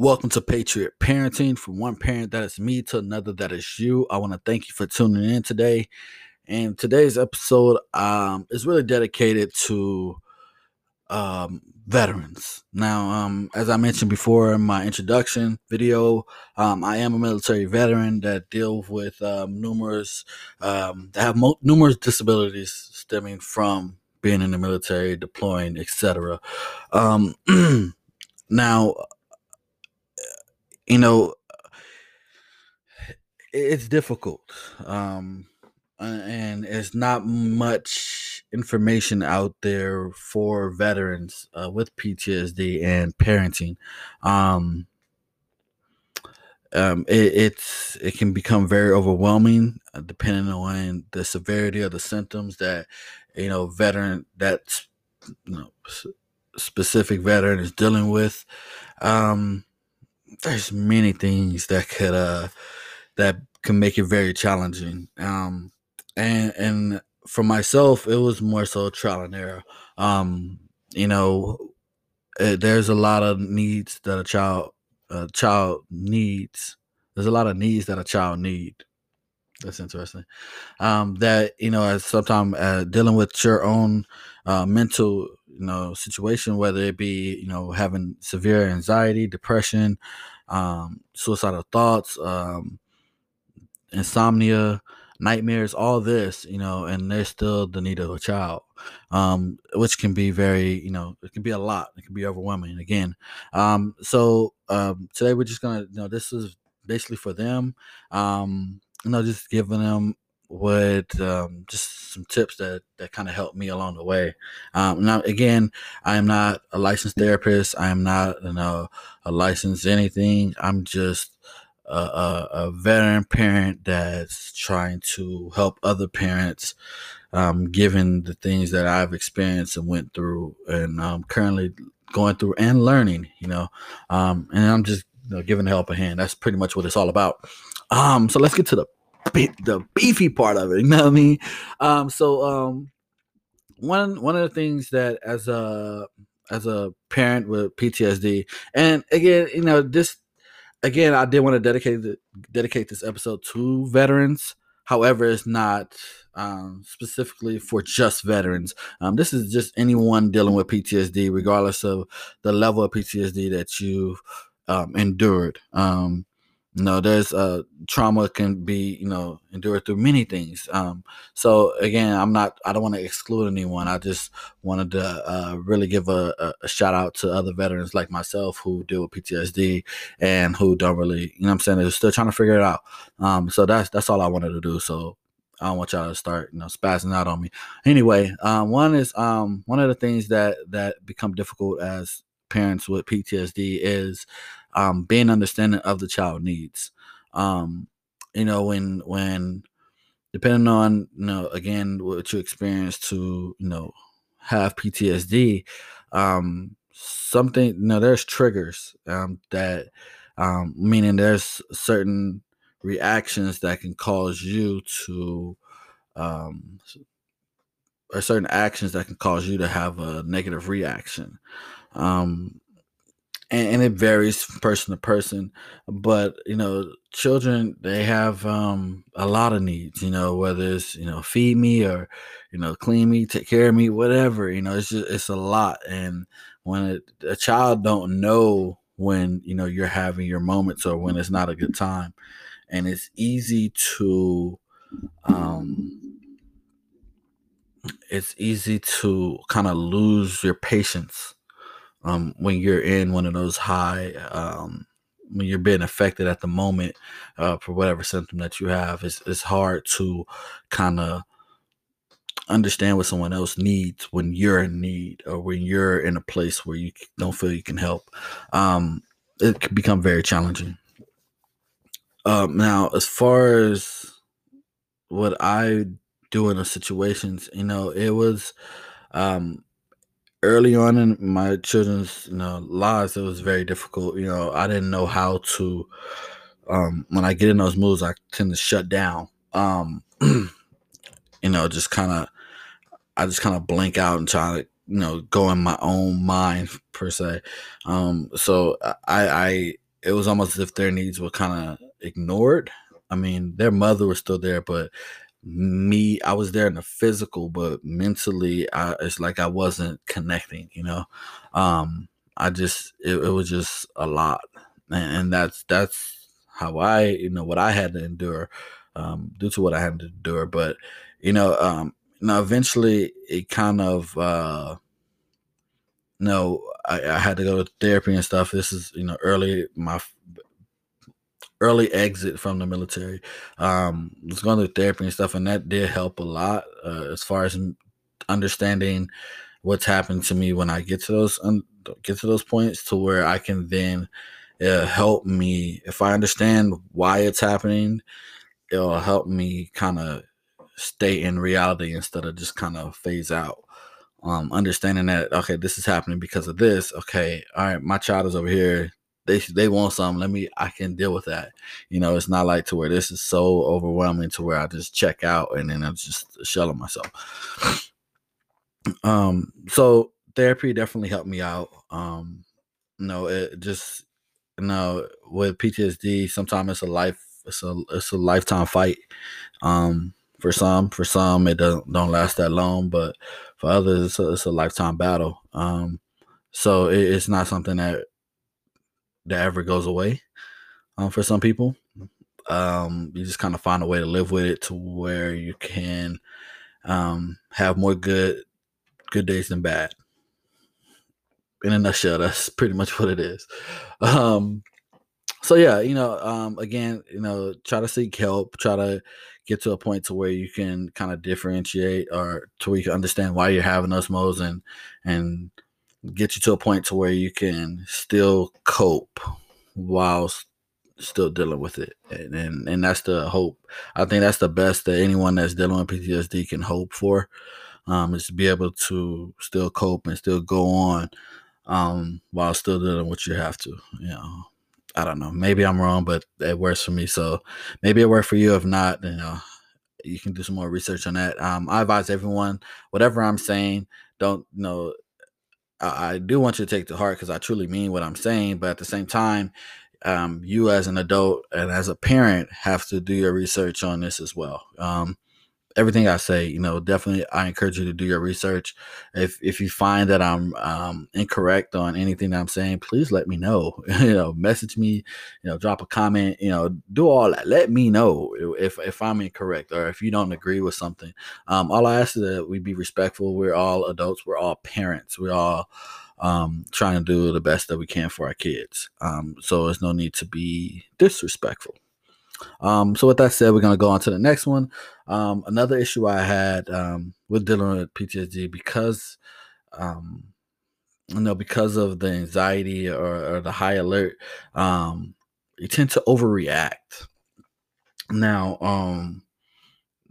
Welcome to Patriot Parenting. From one parent that is me to another that is you. I want to thank you for tuning in today. And today's episode um, is really dedicated to um, veterans. Now, um, as I mentioned before in my introduction video, um, I am a military veteran that deals with um, numerous um, that have mo- numerous disabilities stemming from being in the military, deploying, etc. Now, you know, it's difficult. Um, and it's not much information out there for veterans uh, with PTSD and parenting. Um, um, it, it's it can become very overwhelming uh, depending on the severity of the symptoms that you know veteran that you know, specific veteran is dealing with. Um, there's many things that could uh that can make it very challenging. Um, and and for myself, it was more so trial and error. Um, you know, it, eh, there's a lot of needs that a child a child needs. There's a lot of needs that a child need. That's interesting. Um, that you know, as sometimes uh, dealing with your own uh, mental, you know, situation, whether it be you know having severe anxiety, depression, um, suicidal thoughts, um, insomnia, nightmares, all this, you know, and there's still the need of a child, um, which can be very, you know, it can be a lot. It can be overwhelming again. Um, so um, today we're just gonna, you know, this is basically for them. Um, you know, just giving them what um, just some tips that that kind of helped me along the way. Um, now, again, I am not a licensed therapist. I am not, you know, a licensed anything. I'm just a, a, a veteran parent that's trying to help other parents, um, given the things that I've experienced and went through, and I'm currently going through and learning. You know, um, and I'm just you know, giving help a hand. That's pretty much what it's all about. Um, so let's get to the the beefy part of it. You know what I mean? Um, so um, one one of the things that as a as a parent with PTSD, and again, you know, this again, I did want to dedicate the, dedicate this episode to veterans. However, it's not um, specifically for just veterans. Um, this is just anyone dealing with PTSD, regardless of the level of PTSD that you've um, endured. Um, you know there's uh trauma can be you know endured through many things um so again i'm not i don't want to exclude anyone i just wanted to uh really give a, a, shout out to other veterans like myself who deal with ptsd and who don't really you know i'm saying they're still trying to figure it out um so that's that's all i wanted to do so I don't want y'all to start, you know, spazzing out on me. Anyway, um, one is um, one of the things that that become difficult as parents with PTSD is um, being understanding of the child needs. Um, you know, when when depending on you know again what you experience to you know have PTSD, um, something you know there's triggers um, that um, meaning there's certain reactions that can cause you to um, or certain actions that can cause you to have a negative reaction. Um, and, and, it varies from person to person but you know children they have um, a lot of needs you know whether it's you know feed me or you know clean me take care of me whatever you know it's just it's a lot and when it, a child don't know when you know you're having your moments or when it's not a good time and it's easy to um it's easy to kind of lose your patience um, when you're in one of those high um, when you're being affected at the moment uh, for whatever symptom that you have it's, it's hard to kind of understand what someone else needs when you're in need or when you're in a place where you don't feel you can help. Um, it can become very challenging. Um, now as far as what i do in those situations you know it was um, early on in my children's you know lives it was very difficult you know i didn't know how to um when i get in those moods i tend to shut down um you know just kind of i just kind of blink out and try to you know go in my own mind per se um so i i it was almost as if their needs were kind of ignored. I mean, their mother was still there, but me, I was there in the physical, but mentally, I, it's like I wasn't connecting. You know, um, I just it, it was just a lot, and, and, that's that's how I you know what I had to endure um, due to what I had to endure. But you know, um, now eventually it kind of uh, no, I, I had to go to therapy and stuff. This is you know early my early exit from the military. Um, was going to therapy and stuff, and that did help a lot uh, as far as understanding what's happened to me when I get to those um, get to those points to where I can then uh, help me if I understand why it's happening. It'll help me kind of stay in reality instead of just kind of phase out. Um, understanding that okay, this is happening because of this. Okay, all right, my child is over here they they want something. Let me I can deal with that. You know, it's not like to where this is so overwhelming to where I just check out and then I'm just shelling myself. Um, so therapy definitely helped me out. Um, you know, it just you know with PTSD, sometimes it's a life it's a it's a lifetime fight. Um, for some, for some it don't don't last that long, but for others it's a, it's a lifetime battle. Um, so it, it's not something that that ever goes away um, for some people. Um, you just kind of find a way to live with it to where you can um, have more good good days than bad. In a nutshell, that's pretty much what it is. Um, so yeah, you know, um, again, you know, try to seek help, try to get to a point to where you can kind of differentiate or to where you can understand why you're having those modes and and get you to a point to where you can still cope while still dealing with it. And, and and that's the hope. I think that's the best that anyone that's dealing with ptsd can hope for um, is to be able to still cope and still go on um, while still doing what you have to you know. I don't know. Maybe i'm wrong but it works for me. So maybe it worked for you. If not you know you can do some more research on that. Um, i advise everyone whatever i'm saying don't you know I, do want you to take to heart because I truly mean what I'm saying. But at the same time, um, you as an adult and as a parent have to do your research on this as well. Um, everything I say, you know, definitely I encourage you to do your research. If if you find that I'm um, incorrect on anything that I'm saying, please let me know. you know, message me, you know, drop a comment, you know, do all that. Let me know if if I'm incorrect or if you don't agree with something. Um, all I ask is that we be respectful. We're all adults. We're all parents. We're all um, trying to do the best that we can for our kids. Um, so there's no need to be disrespectful. Um, so with that said, we're gonna go on to the next one. Um, another issue I had um, with dealing with PTSD because um, you know because of the anxiety or, or the high alert, um, you tend to overreact. Now, um,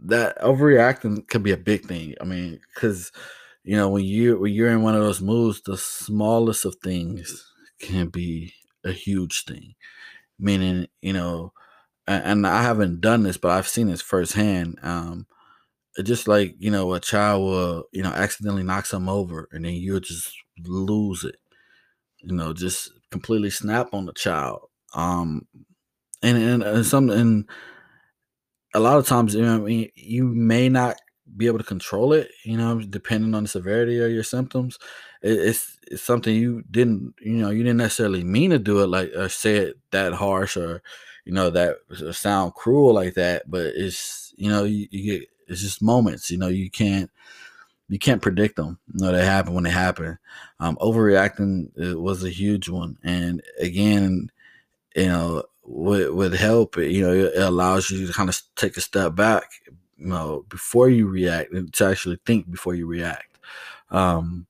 that overreacting could be a big thing. I mean, because you know when you when you're in one of those moods, the smallest of things can be a huge thing. Meaning, you know, and I haven't done this, but I've seen this firsthand. Um, just like you know, a child will you know accidentally knock something over, and then you'll just lose it. You know, just completely snap on the child. Um, and and, and some and a lot of times, you know, I mean, you may not be able to control it. You know, depending on the severity of your symptoms, it, it's it's something you didn't you know you didn't necessarily mean to do it like or say it that harsh or you know that sound cruel like that but it's you know you, you get it's just moments you know you can't you can't predict them you know they happen when they happen um overreacting was a huge one and again you know with, with help you know it allows you to kind of take a step back you know before you react and to actually think before you react. Um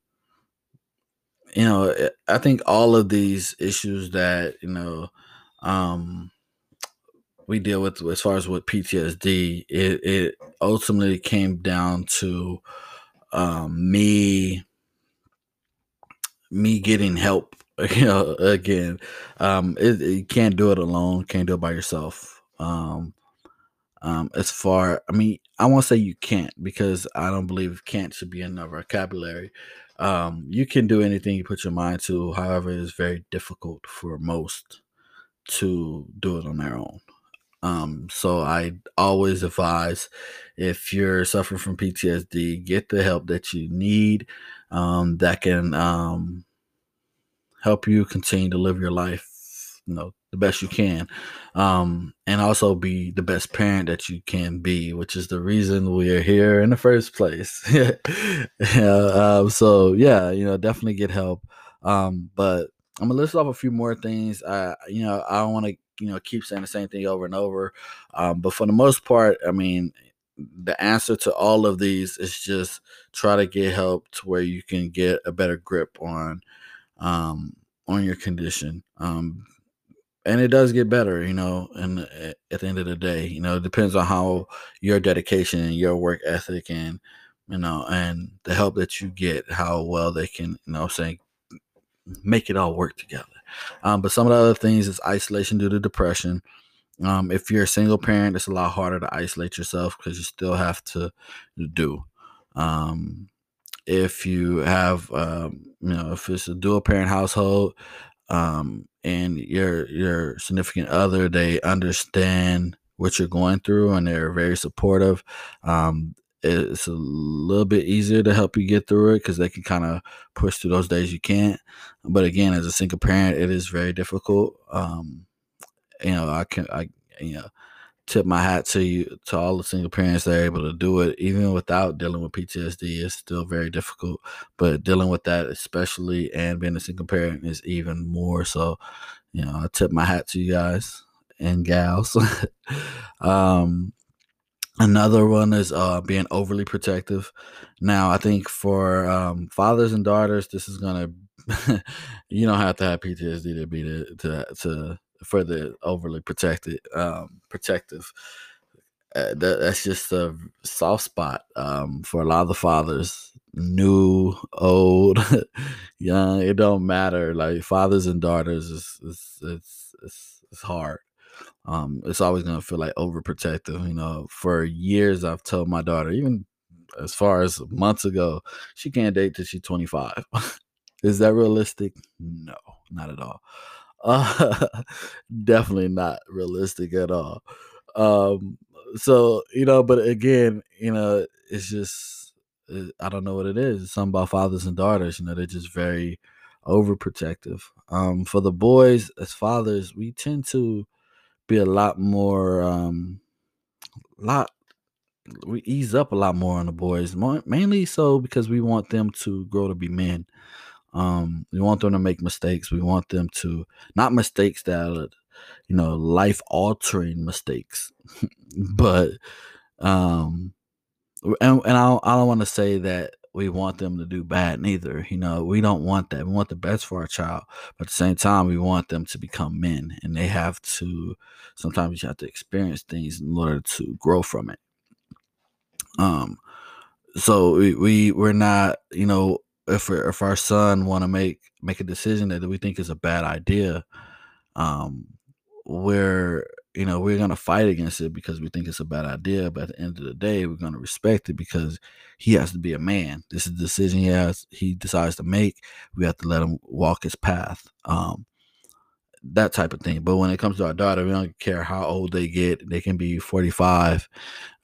you know i think all of these issues that you know um we deal with as far as with PTSD, it, it ultimately came down to um, me me getting help. You know, again, um, it, you can't do it alone. Can't do it by yourself. Um, um, as far, I mean, I won't say you can't because I don't believe can't should be in our vocabulary. Um, you can do anything you put your mind to. However, it's very difficult for most to do it on their own. Um, so I always advise if you're suffering from PTSD, get the help that you need um, that can um, help you continue to live your life, you know, the best you can, um, and also be the best parent that you can be, which is the reason we are here in the first place. yeah, um, so yeah, you know, definitely get help. Um, but I'm gonna list off a few more things. I, you know, I don't want to, you know, keep saying the same thing over and over. Um, but for the most part, I mean, the answer to all of these is just try to get help to where you can get a better grip on, um, on your condition. Um, and it does get better, you know. And at the end of the day, you know, it depends on how your dedication and your work ethic and you know, and the help that you get, how well they can, you know, saying make it all work together. Um, but some of the other things is isolation due to depression. Um, if you're a single parent, it's a lot harder to isolate yourself because you still have to do. Um, if you have, um, you know, if it's a dual parent household, um, and your your significant other, they understand what you're going through and they're very supportive. Um, it's a little bit easier to help you get through it because they can kind of push through those days you can't. But again, as a single parent, it is very difficult. Um, you know, I can I you know tip my hat to you to all the single parents that are able to do it, even without dealing with PTSD. It's still very difficult, but dealing with that, especially and being a single parent, is even more. So, you know, I tip my hat to you guys and gals. um, Another one is uh, being overly protective. Now, I think for um, fathers and daughters, this is gonna you don't have to have PTSD to be to to, to for the overly protected um, protective. Uh, that, that's just a soft spot um, for a lot of the fathers, new, old, young. It don't matter. Like fathers and daughters, is it's it's it's, it's hard um, it's always gonna feel like overprotective. You know, for years I've told my daughter, even as far as months ago, she can't date till she's 25. Is that realistic? No, not at all. Uh, definitely not realistic at all. Um, so you know, but again, you know, it's just I don't know what it is. It's something about fathers and daughters. You know, they're just very overprotective. Um, for the boys as fathers, we tend to be a lot more um lot we ease up a lot more on the boys mainly so because we want them to grow to be men. Um we want them to make mistakes. We want them to not mistakes that are you know life altering mistakes but um and, and i, I don't want to say that we want them to do bad neither. You know, we don't want that. We want the best for our child. But at the same time, we want them to become men and they have to sometimes you have to experience things in order to grow from it. Um so we, we we're not, you know, if if our son want to make make a decision that we think is a bad idea, um, we're you know, we're going to fight against it because we think it's a bad idea. But at the end of the day, we're going to respect it because he has to be a man. This is the decision he has, he decides to make. We have to let him walk his path. Um, that type of thing. But when it comes to our daughter, we don't care how old they get. They can be 45.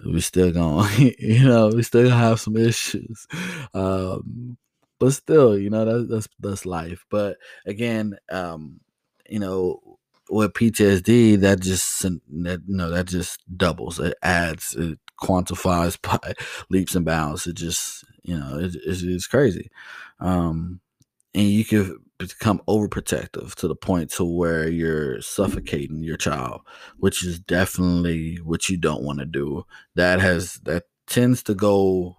We still gonna you know, we still have some issues. Um, but still, you know, that, that's that's life. But again, um, you know, with PTSD, that just that you know that just doubles. It adds. It quantifies by leaps and bounds. It just you know it, it's, it's crazy, um, and you can become overprotective to the point to where you're suffocating your child, which is definitely what you don't want to do. That has that tends to go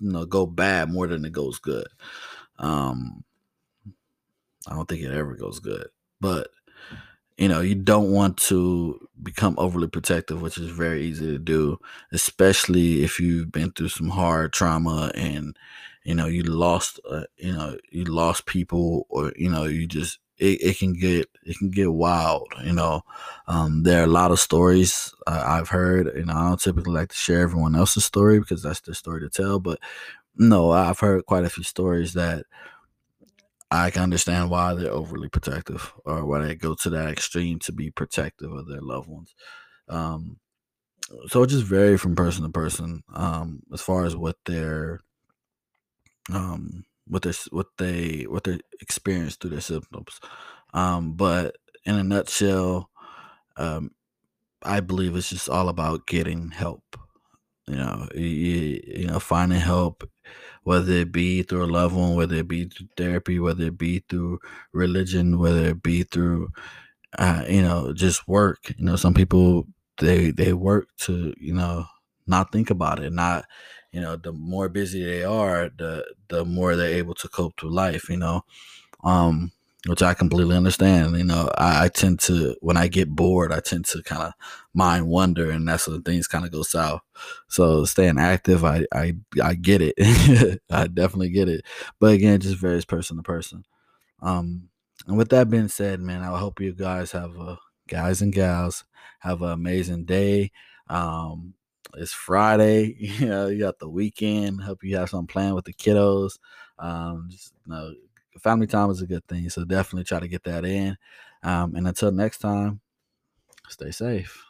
you know go bad more than it goes good. Um, I don't think it ever goes good, but you know, you don't want to become overly protective, which is very easy to do, especially if you've been through some hard trauma and you know you lost, uh, you know, you lost people, or you know, you just it, it can get it can get wild. You know, um, there are a lot of stories uh, I've heard, and I don't typically like to share everyone else's story because that's their story to tell. But no, I've heard quite a few stories that I can understand why they're overly protective or why they go to that extreme to be protective of their loved ones. Um, so it just vary from person to person um, as far as what their um, what their what they what they experience through their symptoms. Um, but in a nutshell, um, I believe it's just all about getting help. You know, you, you know, finding help, whether it be through a loved one, whether it be through therapy, whether it be through religion, whether it be through, uh, you know, just work. You know, some people they they work to you know not think about it, not you know, the more busy they are, the the more they're able to cope through life. You know, um, which I completely understand. You know, I, I, tend to when I get bored, I tend to kind of mind wonder, and that's when things kind of go south. So staying active, I I I get it. I definitely get it. But again, it just varies person to person. Um, and with that being said, man, I hope you guys have a guys and gals have an amazing day. Um, it's Friday. You know, you got the weekend. Hope you have some planned with the kiddos. Um, just you know, family time is a good thing. So definitely try to get that in. Um, and until next time, stay safe.